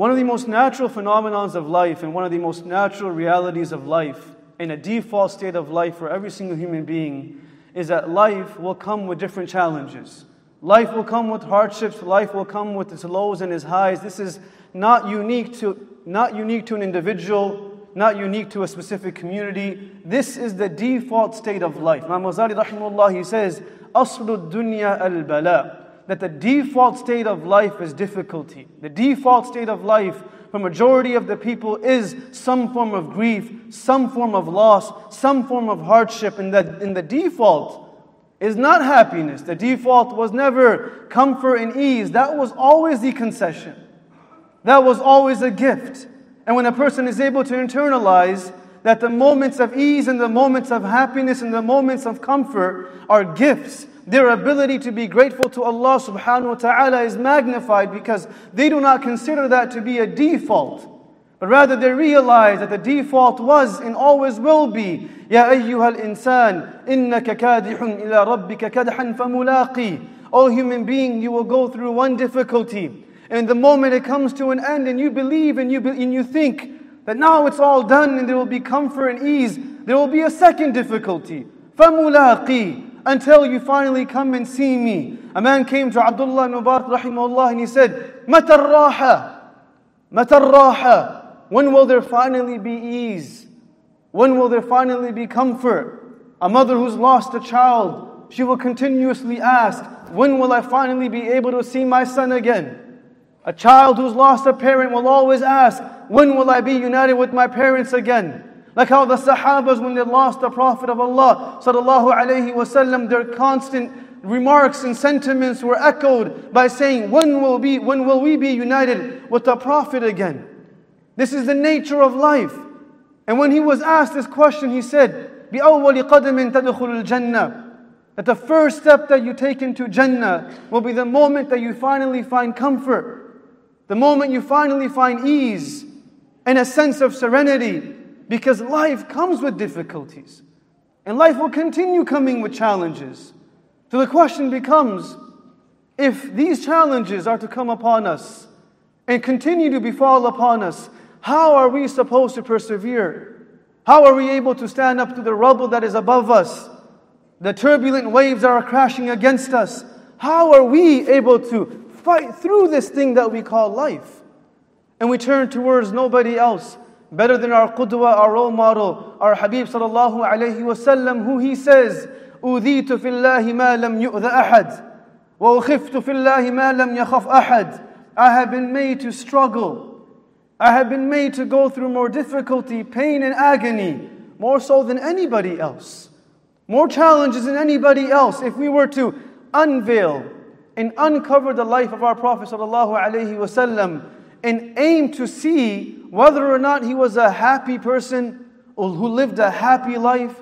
One of the most natural phenomenons of life and one of the most natural realities of life in a default state of life for every single human being is that life will come with different challenges. Life will come with hardships, life will come with its lows and its highs. This is not unique to not unique to an individual, not unique to a specific community. This is the default state of life. Imam Ghazali rahimahullah he says, "Aslu dunya al-bala." That the default state of life is difficulty. The default state of life for majority of the people is some form of grief, some form of loss, some form of hardship. And that in the default is not happiness. The default was never comfort and ease. That was always the concession. That was always a gift. And when a person is able to internalize that the moments of ease and the moments of happiness and the moments of comfort are gifts their ability to be grateful to Allah subhanahu wa ta'ala is magnified because they do not consider that to be a default. But rather they realize that the default was and always will be يا أيها الإنسان إنك كادح إلى ربك كدحا فملاقي O human being, you will go through one difficulty. And the moment it comes to an end and you believe and you, be, and you think that now it's all done and there will be comfort and ease, there will be a second difficulty. فملاقي until you finally come and see me. A man came to Abdullah ibn Mubarak rahimahullah and he said, Matar raha, When will there finally be ease? When will there finally be comfort? A mother who's lost a child, she will continuously ask, When will I finally be able to see my son again? A child who's lost a parent will always ask, When will I be united with my parents again? Like how the Sahabas, when they lost the Prophet of Allah, sallallahu alaihi wasallam, their constant remarks and sentiments were echoed by saying, "When will be? When will we be united with the Prophet again?" This is the nature of life. And when he was asked this question, he said, بِأَوَّلِ قَدَمٍ تَدْخُلُ الْجَنَّةِ That the first step that you take into Jannah will be the moment that you finally find comfort, the moment you finally find ease and a sense of serenity because life comes with difficulties. And life will continue coming with challenges. So the question becomes if these challenges are to come upon us and continue to befall upon us, how are we supposed to persevere? How are we able to stand up to the rubble that is above us? The turbulent waves that are crashing against us. How are we able to fight through this thing that we call life? And we turn towards nobody else better than our qudwa, our role model, our Habib sallallahu alayhi wasallam, who he says, أوذيت في الله ما لم يؤذ أحد وأخفت في الله ما لم يخف أحد I have been made to struggle. I have been made to go through more difficulty, pain, and agony, more so than anybody else. More challenges than anybody else. If we were to unveil and uncover the life of our Prophet sallallahu alaihi wasallam and aim to see whether or not he was a happy person or who lived a happy life,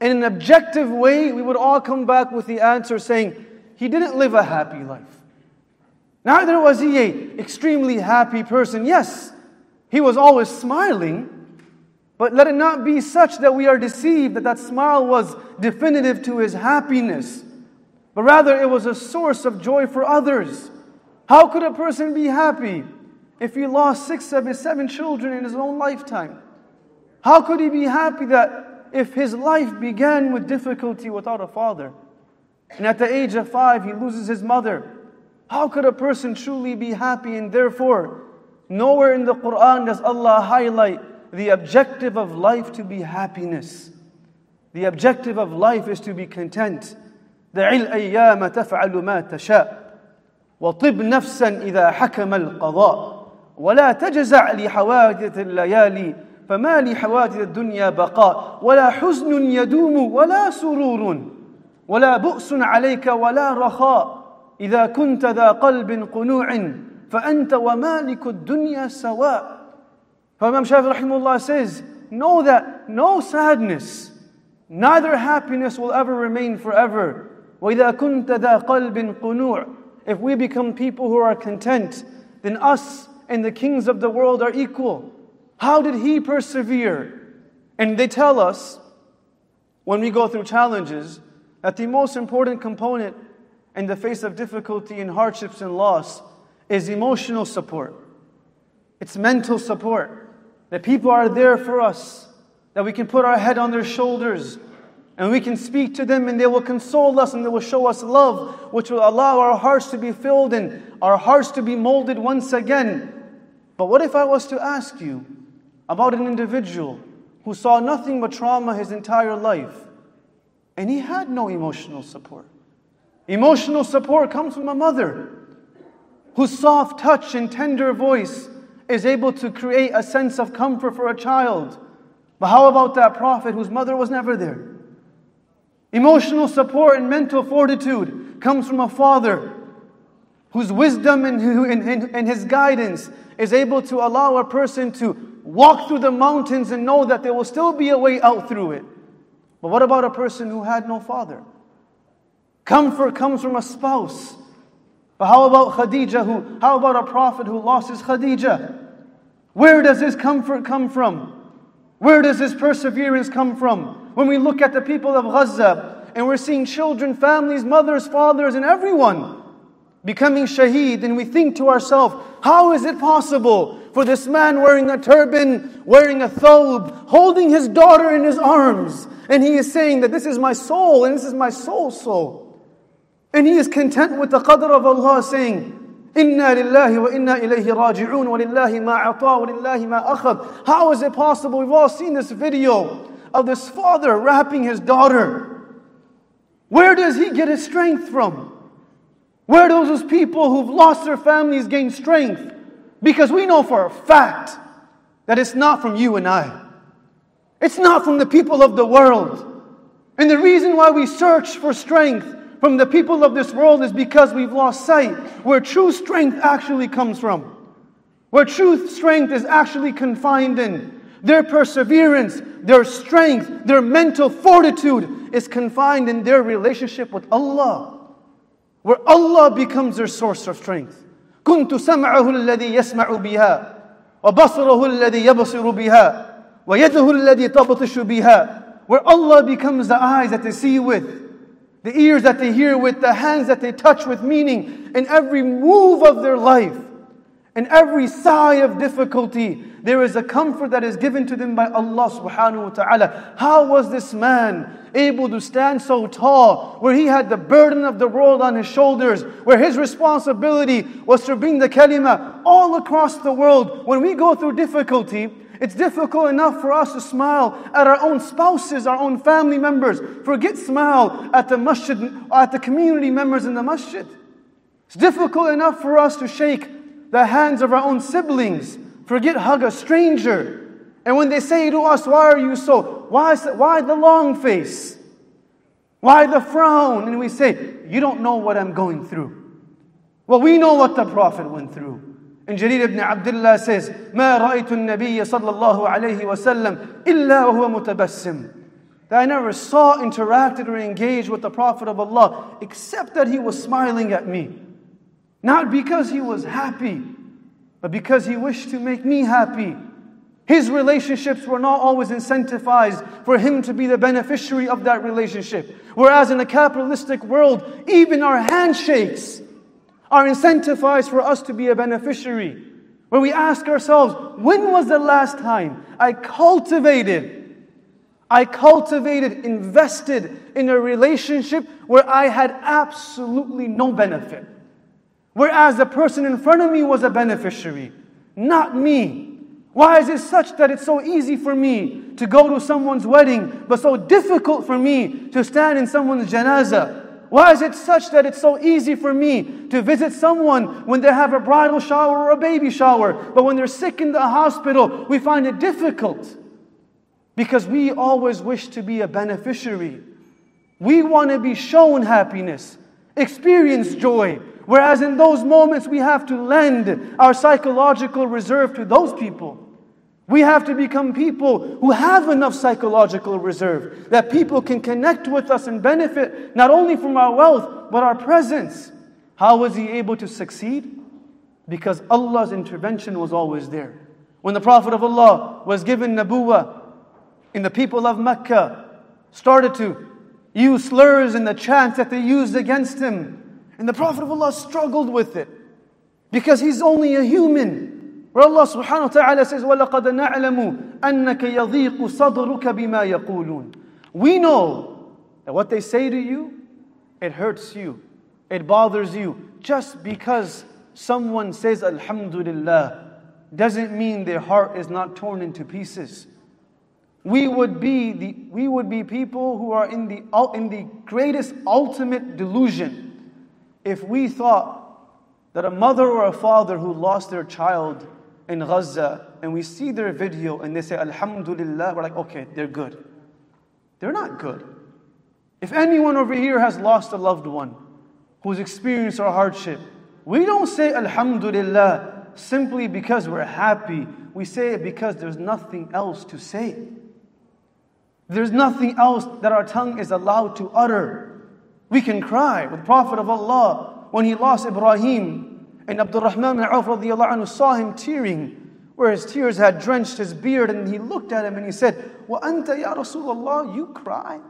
in an objective way, we would all come back with the answer saying, he didn't live a happy life. Neither was he a extremely happy person. Yes, he was always smiling, but let it not be such that we are deceived that that smile was definitive to his happiness, but rather it was a source of joy for others. How could a person be happy if he lost six of his seven children in his own lifetime? How could he be happy that if his life began with difficulty without a father, and at the age of five he loses his mother? How could a person truly be happy? And therefore, nowhere in the Quran does Allah highlight the objective of life to be happiness. The objective of life is to be content. دع الأيام تفعل ما تشاء وطب نفسا إذا حكم القضاء ولا تجزع لحوادث الليالي فما لحوادث الدنيا بقاء ولا حزن يدوم ولا سرور ولا بؤس عليك ولا رخاء. إذا كنت ذا قلب قنوع فأنت ومالك الدنيا سواء. شافعي رحمه الله says know that no sadness neither happiness will ever remain forever. وإذا كنت ذا قلب قنوع. If we become people who are content then us and the kings of the world are equal. How did he persevere? And they tell us when we go through challenges that the most important component in the face of difficulty and hardships and loss is emotional support. It's mental support. That people are there for us. That we can put our head on their shoulders. And we can speak to them and they will console us and they will show us love, which will allow our hearts to be filled and our hearts to be molded once again. But what if I was to ask you about an individual who saw nothing but trauma his entire life and he had no emotional support? Emotional support comes from a mother whose soft touch and tender voice is able to create a sense of comfort for a child. But how about that prophet whose mother was never there? Emotional support and mental fortitude comes from a father whose wisdom and, and, and, his guidance is able to allow a person to walk through the mountains and know that there will still be a way out through it. But what about a person who had no father? Comfort comes from a spouse. But how about Khadija who how about a prophet who lost his Khadija? Where does his comfort come from? Where does his perseverance come from? when we look at the people of Gaza and we're seeing children, families, mothers, fathers, and everyone becoming shaheed, and we think to ourselves, how is it possible for this man wearing a turban, wearing a thobe, holding his daughter in his arms, and he is saying that this is my soul and this is my soul soul. And he is content with the qadr of Allah saying, إنا لله وإنا إليه راجعون ولله ما أعطى ولله ما أخذ. How is it possible? We've all seen this video of this father wrapping his daughter. Where does he get his strength from? Where do those people who've lost their families gain strength? Because we know for a fact that it's not from you and I. It's not from the people of the world. And the reason why we search for strength from the people of this world is because we've lost sight where true strength actually comes from. Where true strength is actually confined in their perseverance, their strength, their mental fortitude is confined in their relationship with Allah, where Allah becomes their source of strength. كنت سمعه الذي يسمع بها وبصره الذي يبصر بها ويده الذي تبطش بها where Allah becomes the eyes that they see with the ears that they hear with the hands that they touch with meaning in every move of their life in every sigh of difficulty, there is a comfort that is given to them by Allah subhanahu wa ta'ala. How was this man able to stand so tall, where he had the burden of the world on his shoulders, where his responsibility was to bring the kalima all across the world? When we go through difficulty, it's difficult enough for us to smile at our own spouses, our own family members. Forget smile at the masjid, at the community members in the masjid. It's difficult enough for us to shake the hands of our own siblings. Forget hug a stranger. And when they say to us, Why are you so? Why, why the long face? Why the frown? And we say, You don't know what I'm going through. Well, we know what the Prophet went through. And Jarir ibn Abdullah says, ما رأيت النبي صلى الله عليه وسلم إلا وهو متبسم. That I never saw, interacted, or engaged with the Prophet of Allah except that he was smiling at me. Not because he was happy, but because he wished to make me happy. His relationships were not always incentivized for him to be the beneficiary of that relationship. Whereas in a capitalistic world, even our handshakes are incentivized for us to be a beneficiary. Where we ask ourselves, when was the last time I cultivated, I cultivated, invested in a relationship where I had absolutely no benefit? Whereas the person in front of me was a beneficiary, not me. Why is it such that it's so easy for me to go to someone's wedding, but so difficult for me to stand in someone's janazah? Why is it such that it's so easy for me to visit someone when they have a bridal shower or a baby shower, but when they're sick in the hospital, we find it difficult? Because we always wish to be a beneficiary. We want to be shown happiness, experience joy, Whereas in those moments, we have to lend our psychological reserve to those people. We have to become people who have enough psychological reserve that people can connect with us and benefit not only from our wealth, but our presence. How was he able to succeed? Because Allah's intervention was always there. When the Prophet of Allah was given Nabuwa, and the people of Mecca started to use slurs and the chants that they used against him, and the Prophet of Allah struggled with it because he's only a human. Where Allah subhanahu wa ta'ala says, وَلَقَدْ نَعْلَمُ أَنَّكَ يَضِيقُ صَدْرُكَ بِمَا يَقُولُونَ We know that what they say to you, it hurts you, it bothers you. Just because someone says Alhamdulillah doesn't mean their heart is not torn into pieces. We would be, the, we would be people who are in the, in the greatest ultimate delusion if we thought that a mother or a father who lost their child in Gaza and we see their video and they say, Alhamdulillah, we're like, okay, they're good. They're not good. If anyone over here has lost a loved one who's experienced a hardship, we don't say Alhamdulillah simply because we're happy. We say it because there's nothing else to say. There's nothing else that our tongue is allowed to utter. We can cry. With the Prophet of Allah, when he lost Ibrahim, and Abdurrahman bin Auf anhu saw him tearing, where his tears had drenched his beard, and he looked at him and he said, Wa anta ya Rasulullah, you cry?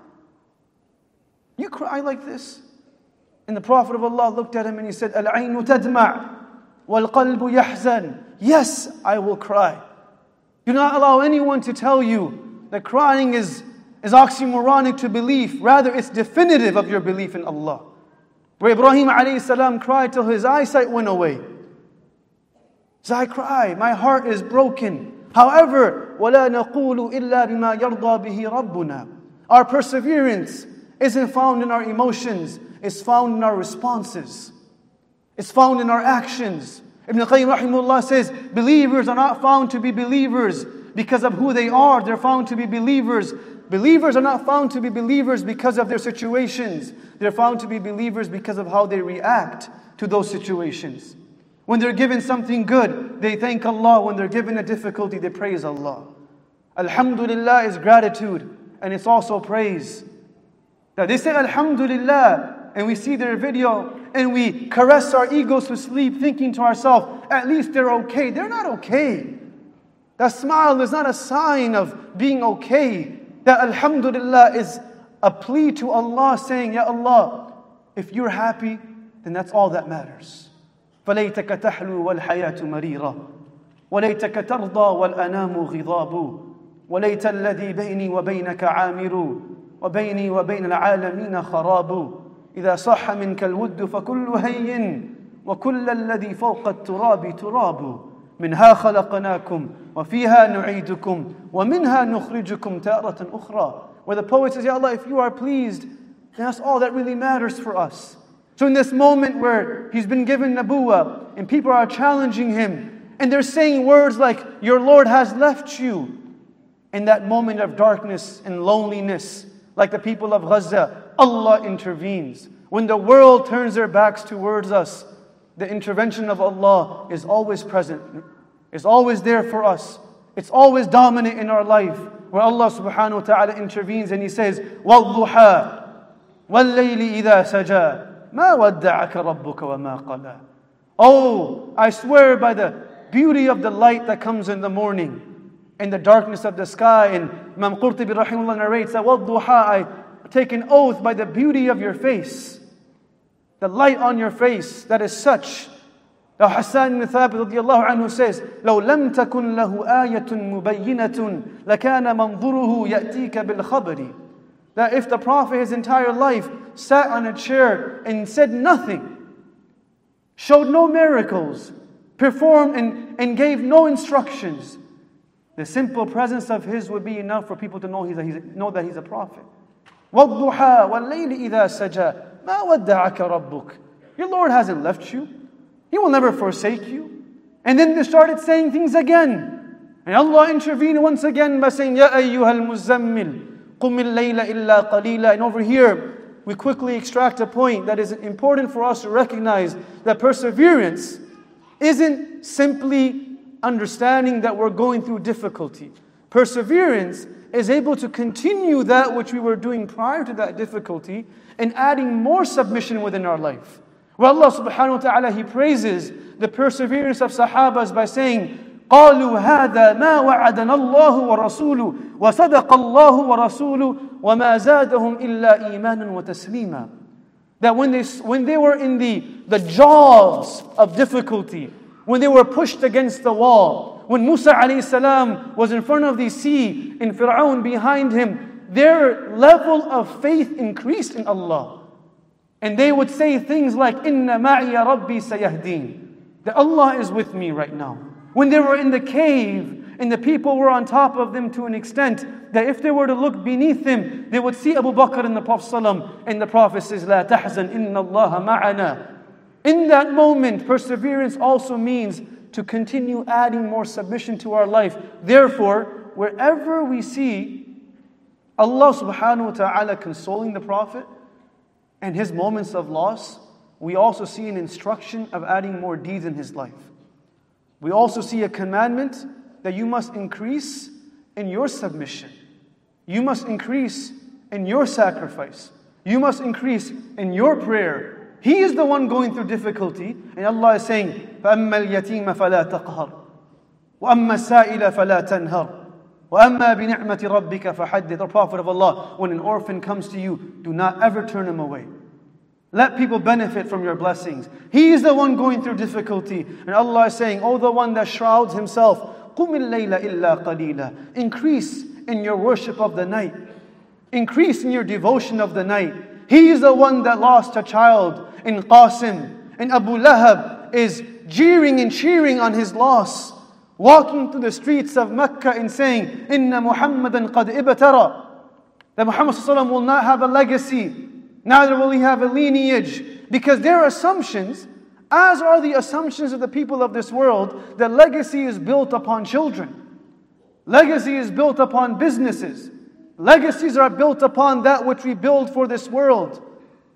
You cry like this? And the Prophet of Allah looked at him and he said, Al aynu tadma' wal qalbu. Yes, I will cry. Do not allow anyone to tell you that crying is, is oxymoronic to belief. Rather, it's definitive of your belief in Allah. Where Ibrahim alayhi cried till his eyesight went away. So I cry, my heart is broken. However, وَلَا نَقُولُ إِلَّا بِمَا يَرْضَى بِهِ رَبُّنَا Our perseverance isn't found in our emotions, it's found in our responses. It's found in our actions. Ibn Qayyim rahimullah says, believers are not found to be believers because of who they are. They're found to be believers Believers are not found to be believers because of their situations. They're found to be believers because of how they react to those situations. When they're given something good, they thank Allah. When they're given a difficulty, they praise Allah. Alhamdulillah is gratitude and it's also praise. They say Alhamdulillah and we see their video and we caress our egos to sleep, thinking to ourselves, at least they're okay. They're not okay. That smile is not a sign of being okay that Alhamdulillah is a plea to Allah saying, Ya Allah, if you're happy, then that's all that matters. فليتك تحلو والحياة مريرة وليتك ترضى والأنام غضاب وليت الذي بيني وبينك عامر وبيني وبين العالمين خراب إذا صح منك الود فكل هين وكل الذي فوق التراب تراب منها خلقناكم وفيها نعيدكم ومنها نخرجكم تارة أخرى Where the poet says, Ya Allah, if you are pleased, then that's all that really matters for us. So in this moment where he's been given nabuwa and people are challenging him and they're saying words like, Your Lord has left you. In that moment of darkness and loneliness, like the people of Gaza, Allah intervenes. When the world turns their backs towards us, the intervention of Allah is always present, is always there for us. It's always dominant in our life. Where Allah subhanahu wa ta'ala intervenes and He says, وَالضُّحَى وَاللَّيْلِ إِذَا سَجَى مَا وَدَّعَكَ رَبُّكَ وَمَا قَلَى Oh, I swear by the beauty of the light that comes in the morning, in the darkness of the sky. And Imam Qurtubi rahimahullah narrates that, وَالضُّحَى I take an oath by the beauty of your face the light on your face that is such. Now Hassan ibn Thabit radiallahu anhu says, لو لم تكن له آية مبينة لكان منظره يأتيك بالخبر. That if the Prophet his entire life sat on a chair and said nothing, showed no miracles, performed and, and gave no instructions, the simple presence of his would be enough for people to know, he's a, he's a, know that he's a prophet. وَالضُّحَى وَاللَّيْلِ إِذَا سَجَى ما ودعك ربك. Your Lord hasn't left you. He will never forsake you. And then they started saying things again. And Allah intervened once again by saying, Ya ayyuhal muzammil, qum al-layla illa qalila. And over here, we quickly extract a point that is important for us to recognize that perseverance isn't simply understanding that we're going through difficulty. Perseverance is able to continue that which we were doing prior to that difficulty and adding more submission within our life. Well, Allah subhanahu wa ta'ala, He praises the perseverance of Sahabas by saying, قالوا هذا ما وعدنا الله ورسوله وصدق الله ورسوله وما زادهم إلا إيمانا وتسليما That when they, when they were in the, the jaws of difficulty, when they were pushed against the wall, when Musa salam was in front of the sea and Fir'aun behind him, their level of faith increased in Allah. And they would say things like, Inna ma'iya rabbi sayahdeen. That Allah is with me right now. When they were in the cave and the people were on top of them to an extent that if they were to look beneath them, they would see Abu Bakr and the Prophet and the Prophet says, La tahzan inna Allah ma'ana. In that moment, perseverance also means to continue adding more submission to our life. Therefore, wherever we see Allah subhanahu wa ta'ala consoling the Prophet and his moments of loss, we also see an instruction of adding more deeds in his life. We also see a commandment that you must increase in your submission. You must increase in your sacrifice. You must increase in your prayer. He is the one going through difficulty, and Allah is saying, فَأَمَّا الْيَتِيمَ فَلَا تَقْهَرْ وَأَمَّا السَّائِلَ فَلَا تَنْهَرْ وَأَمَّا بِنِعْمَةِ رَبِّكَ فَحَدِّثْ The Prophet of Allah, when an orphan comes to you, do not ever turn him away. Let people benefit from your blessings. He is the one going through difficulty. And Allah is saying, Oh, the one that shrouds himself, قُمِ اللَّيْلَ إِلَّا قَلِيلًا Increase in your worship of the night. Increase in your devotion of the night. He is the one that lost a child in Qasim. And Abu Lahab is jeering and cheering on his loss, walking through the streets of Mecca and saying, Inna Muhammadan qad ibtara. That Muhammad will not have a legacy, neither will he have a lineage. Because their assumptions, as are the assumptions of the people of this world, that legacy is built upon children. Legacy is built upon businesses. Legacies are built upon that which we build for this world.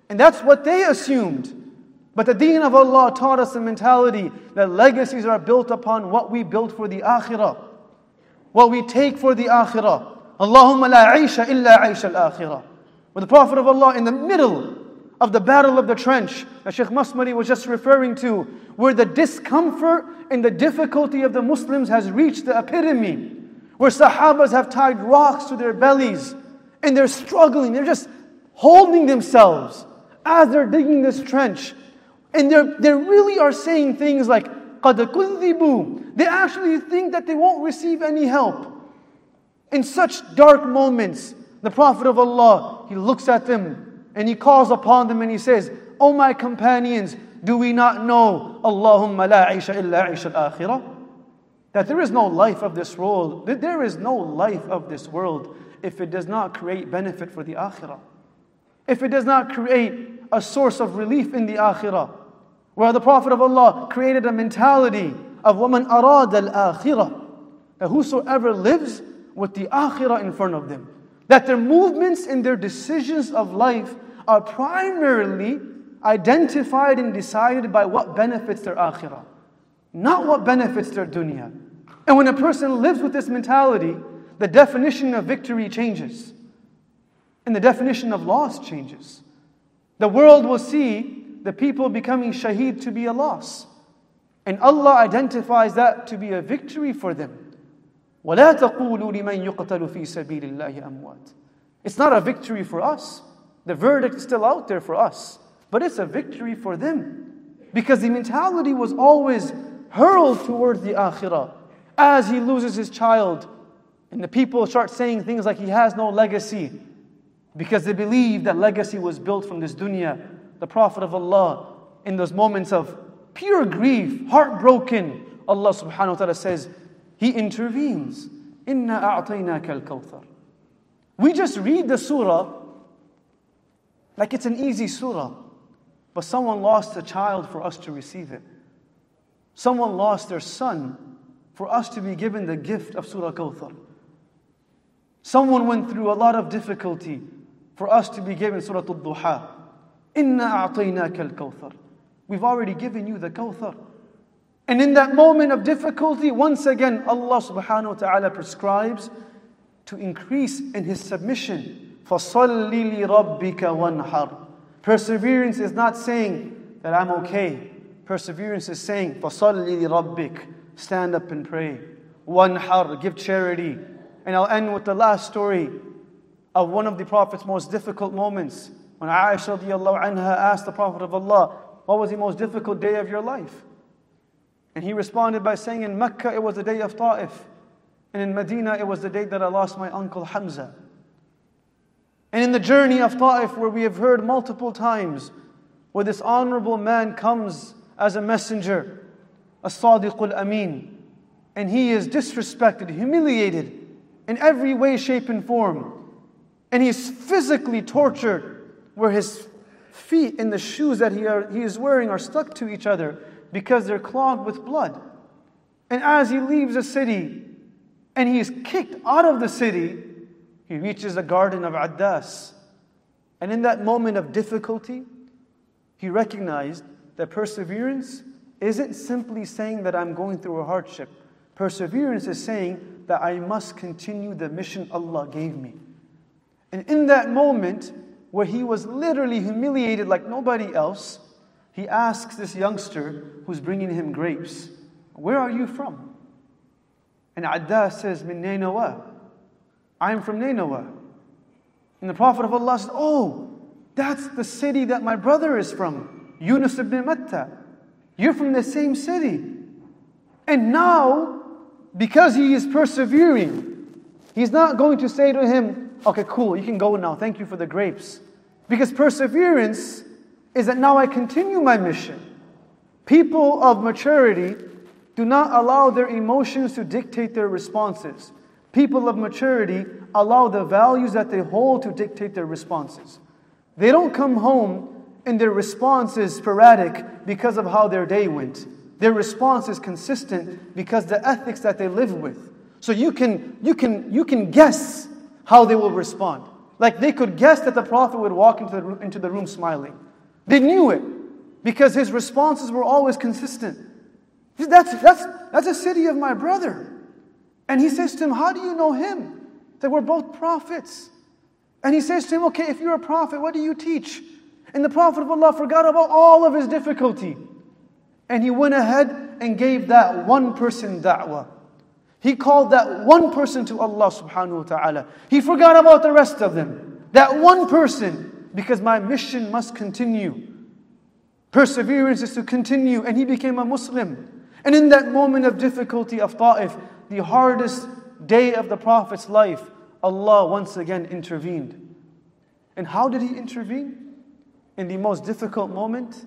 And that's what they assumed. But the deen of Allah taught us a mentality that legacies are built upon what we build for the akhirah, what we take for the akhirah. Allahumma la aisha illa aisha al-akhirah. With the Prophet of Allah in the middle of the battle of the trench that Sheikh Masmari was just referring to, where the discomfort and the difficulty of the Muslims has reached the epitome, where Sahabas have tied rocks to their bellies and they're struggling, they're just holding themselves as they're digging this trench. And they really are saying things like, قَدْ They actually think that they won't receive any help. In such dark moments, the Prophet of Allah, he looks at them and he calls upon them and he says, O my companions, do we not know Allahumma la aisha illa aisha al-akhirah? That there is no life of this world, that there is no life of this world if it does not create benefit for the akhirah. If it does not create a source of relief in the akhirah. Where the Prophet of Allah created a mentality of woman arad al akhirah. That whosoever lives with the akhirah in front of them. That their movements and their decisions of life are primarily identified and decided by what benefits their akhirah, not what benefits their dunya. And when a person lives with this mentality, the definition of victory changes, and the definition of loss changes. The world will see the people becoming shaheed to be a loss. And Allah identifies that to be a victory for them. وَلَا تَقُولُوا لِمَنْ يُقْتَلُ فِي سَبِيلِ اللَّهِ أَمْوَاتٍ It's not a victory for us. The verdict is still out there for us. But it's a victory for them. Because the mentality was always hurled towards the akhirah. As he loses his child, and the people start saying things like he has no legacy because they believe that legacy was built from this dunya. the Prophet of Allah, in those moments of pure grief, heartbroken, Allah subhanahu wa ta'ala says, He intervenes. Inna a'tainaka al-kawthar. We just read the surah like it's an easy surah. But someone lost a child for us to receive it. Someone lost their son for us to be given the gift of Surah Kawthar. Someone went through a lot of difficulty for us to be given Surah Al-Duha. Inna a'tainaka al-kawthar. We've already given you the kawthar. And in that moment of difficulty, once again, Allah subhanahu wa ta'ala prescribes to increase in his submission. فَصَلِّ لِرَبِّكَ وَانْحَرْ Perseverance is not saying that I'm okay. Perseverance is saying, فَصَلِّ لِرَبِّكَ Stand up and pray. وَانْحَرْ Give charity. And I'll end with the last story of one of the Prophet's most difficult moments. When Aisha anha asked the Prophet of Allah, What was the most difficult day of your life? And he responded by saying, In Mecca it was the day of Ta'if, and in Medina it was the day that I lost my uncle Hamza. And in the journey of Ta'if, where we have heard multiple times, where this honorable man comes as a messenger, a Sadiq al Amin, and he is disrespected, humiliated in every way, shape, and form. And he's physically tortured, where his feet in the shoes that he, are, he is wearing are stuck to each other because they're clogged with blood. And as he leaves the city and he is kicked out of the city, he reaches the garden of Addas. And in that moment of difficulty, he recognized that perseverance isn't simply saying that I'm going through a hardship. Perseverance is saying that I must continue the mission Allah gave me. And in that moment, where he was literally humiliated like nobody else, he asks this youngster who's bringing him grapes, Where are you from? And Addas says, Min Nainawa. I am from Nainawa. And the Prophet of Allah said, Oh, that's the city that my brother is from, Yunus ibn Matta. You're from the same city. And now, because he is persevering, he's not going to say to him, Okay, cool, you can go now. Thank you for the grapes. Because perseverance is that now I continue my mission. People of maturity do not allow their emotions to dictate their responses. People of maturity allow the values that they hold to dictate their responses. They don't come home and their response is sporadic because of how their day went. Their response is consistent because the ethics that they live with. So you can, you can, you can guess how they will respond. Like they could guess that the Prophet would walk into the room, into the room smiling. They knew it because his responses were always consistent. That's, that's, that's a city of my brother. And he says to him, How do you know him? That we're both prophets. And he says to him, Okay, if you're a prophet, what do you teach? And the Prophet of Allah forgot about all of his difficulty. And he went ahead and gave that one person da'wah. He called that one person to Allah subhanahu wa ta'ala. He forgot about the rest of them. That one person, because my mission must continue. Perseverance is to continue. And he became a Muslim. And in that moment of difficulty of Ta'if, the hardest day of the Prophet's life, Allah once again intervened. And how did He intervene? In the most difficult moment,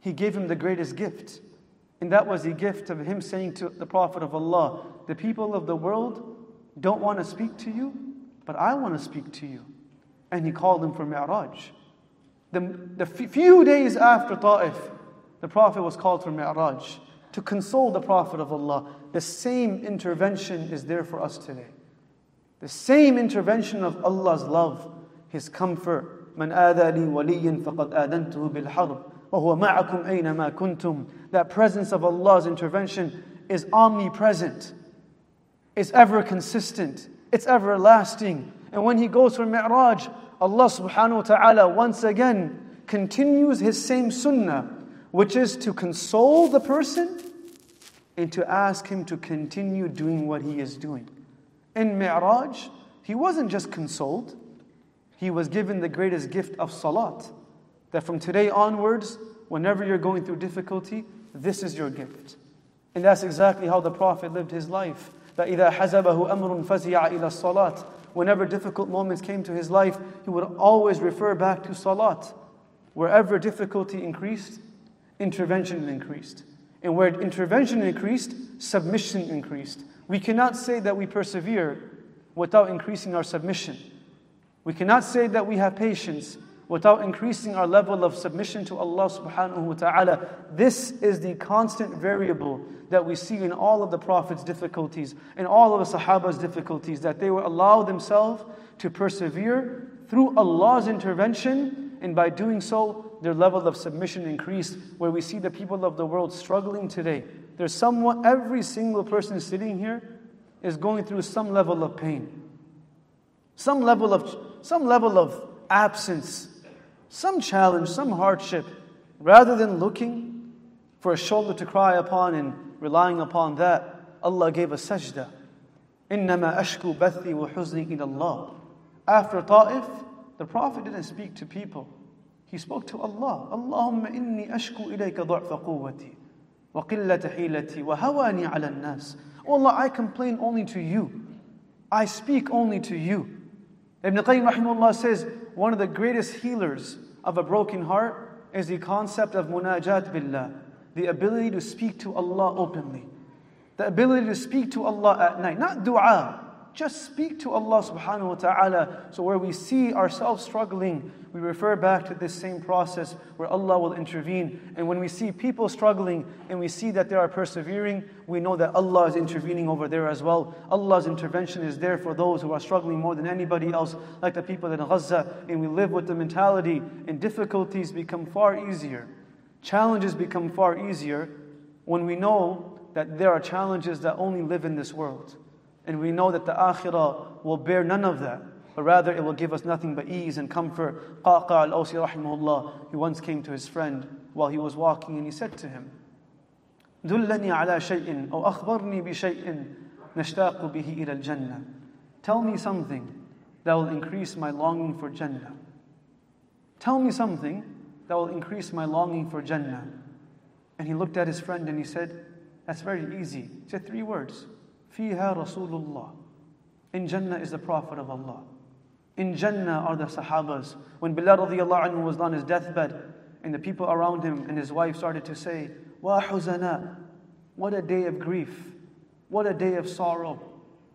He gave him the greatest gift. And that was the gift of him saying to the Prophet of Allah, The people of the world don't want to speak to you, but I want to speak to you. And he called him for Mi'raj. The, the few days after Ta'if, the Prophet was called for Mi'raj to console the Prophet of Allah. The same intervention is there for us today. The same intervention of Allah's love, His comfort. من آذى لي وليا فقد آذنته بالحرب وَهُوَ مَعَكُمْ أَيْنَمَا كُنْتُمْ That presence of Allah's intervention is omnipresent, it's ever consistent, it's everlasting. And when he goes for Mi'raj, Allah subhanahu wa ta'ala once again continues his same sunnah, which is to console the person and to ask him to continue doing what he is doing. In Mi'raj, he wasn't just consoled, he was given the greatest gift of salat that from today onwards, whenever you're going through difficulty, this is your gift. And that's exactly how the Prophet lived his life. That إِذَا حَزَبَهُ أَمْرٌ فَزِيَعَ إِلَى الصَّلَاةِ Whenever difficult moments came to his life, he would always refer back to salat. Wherever difficulty increased, intervention increased. And where intervention increased, submission increased. We cannot say that we persevere without increasing our submission. We cannot say that we have patience without increasing our level of submission to Allah subhanahu wa ta'ala. This is the constant variable that we see in all of the Prophet's difficulties, in all of the Sahaba's difficulties, that they will allow themselves to persevere through Allah's intervention, and by doing so, their level of submission increased. Where we see the people of the world struggling today. There's someone, every single person sitting here is going through some level of pain, some level of, some level of absence, some challenge, some hardship, rather than looking for a shoulder to cry upon and relying upon that, Allah gave a sajda. إنما أشكو بثي وحزني إلى الله. After Ta'if, the Prophet didn't speak to people. He spoke to Allah. Allahumma inni ashku ilayka ضعف قوتي. وَقِلَّةَ حِيلَتِي وَهَوَانِي عَلَى النَّاسِ Oh Allah, I complain only to you. I speak only to you. Ibn Qayyim rahimahullah says, one of the greatest healers of a broken heart is the concept of munajat billah, the ability to speak to Allah openly, the ability to speak to Allah at night, not dua, just speak to Allah subhanahu wa ta'ala. So where we see ourselves struggling, we refer back to this same process where Allah will intervene. And when we see people struggling and we see that they are persevering, we know that Allah is intervening over there as well. Allah's intervention is there for those who are struggling more than anybody else, like the people in Gaza. And we live with the mentality and difficulties become far easier. Challenges become far easier when we know that there are challenges that only live in this world. And we know that the akhirah will bear none of that, but rather it will give us nothing but ease and comfort. Qaqa al Awsi rahimahullah, he once came to his friend while he was walking and he said to him, دلني على شيء أو أخبرني بشيء نشتاق به إلى الجنة. Tell me something that will increase my longing for Jannah. Tell me something that will increase my longing for Jannah. And he looked at his friend and he said, That's very easy. He said three words. فيها رسول الله. In Jannah is the Prophet of Allah. In Jannah are the Sahabas. When Bilal radiallahu anhu was on his deathbed, and the people around him and his wife started to say, Wa huzana, what a day of grief, what a day of sorrow.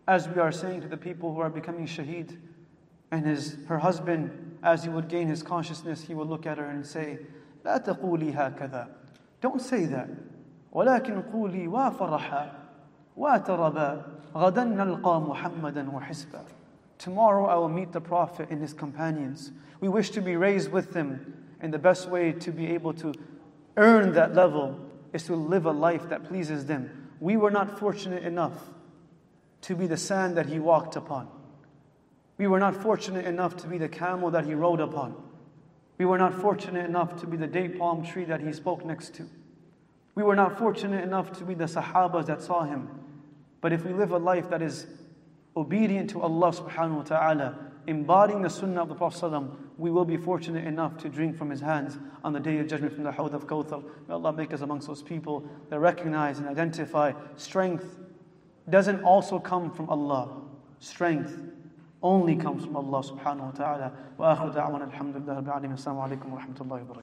As we are saying to the people who are becoming shaheed, and his, her husband, as he would gain his consciousness, he would look at her and say, لا تقولي هكذا. Don't say that. ولكن قولي وافرحا واتربا غدا نلقى محمدا وحسبا Tomorrow I will meet the Prophet and his companions. We wish to be raised with them, and the best way to be able to earn that level is to live a life that pleases them. We were not fortunate enough to be the sand that he walked upon. We were not fortunate enough to be the camel that he rode upon. We were not fortunate enough to be the date palm tree that he spoke next to. We were not fortunate enough to be the Sahabas that saw him. But if we live a life that is obedient to Allah subhanahu wa ta'ala, embodying the sunnah of the Prophet we will be fortunate enough to drink from his hands on the day of judgment from the Hawd of Kawthar. May Allah make us amongst those people that recognize and identify strength doesn't also come from Allah. Strength only comes from Allah subhanahu wa ta'ala. Wa wa rahmatullahi.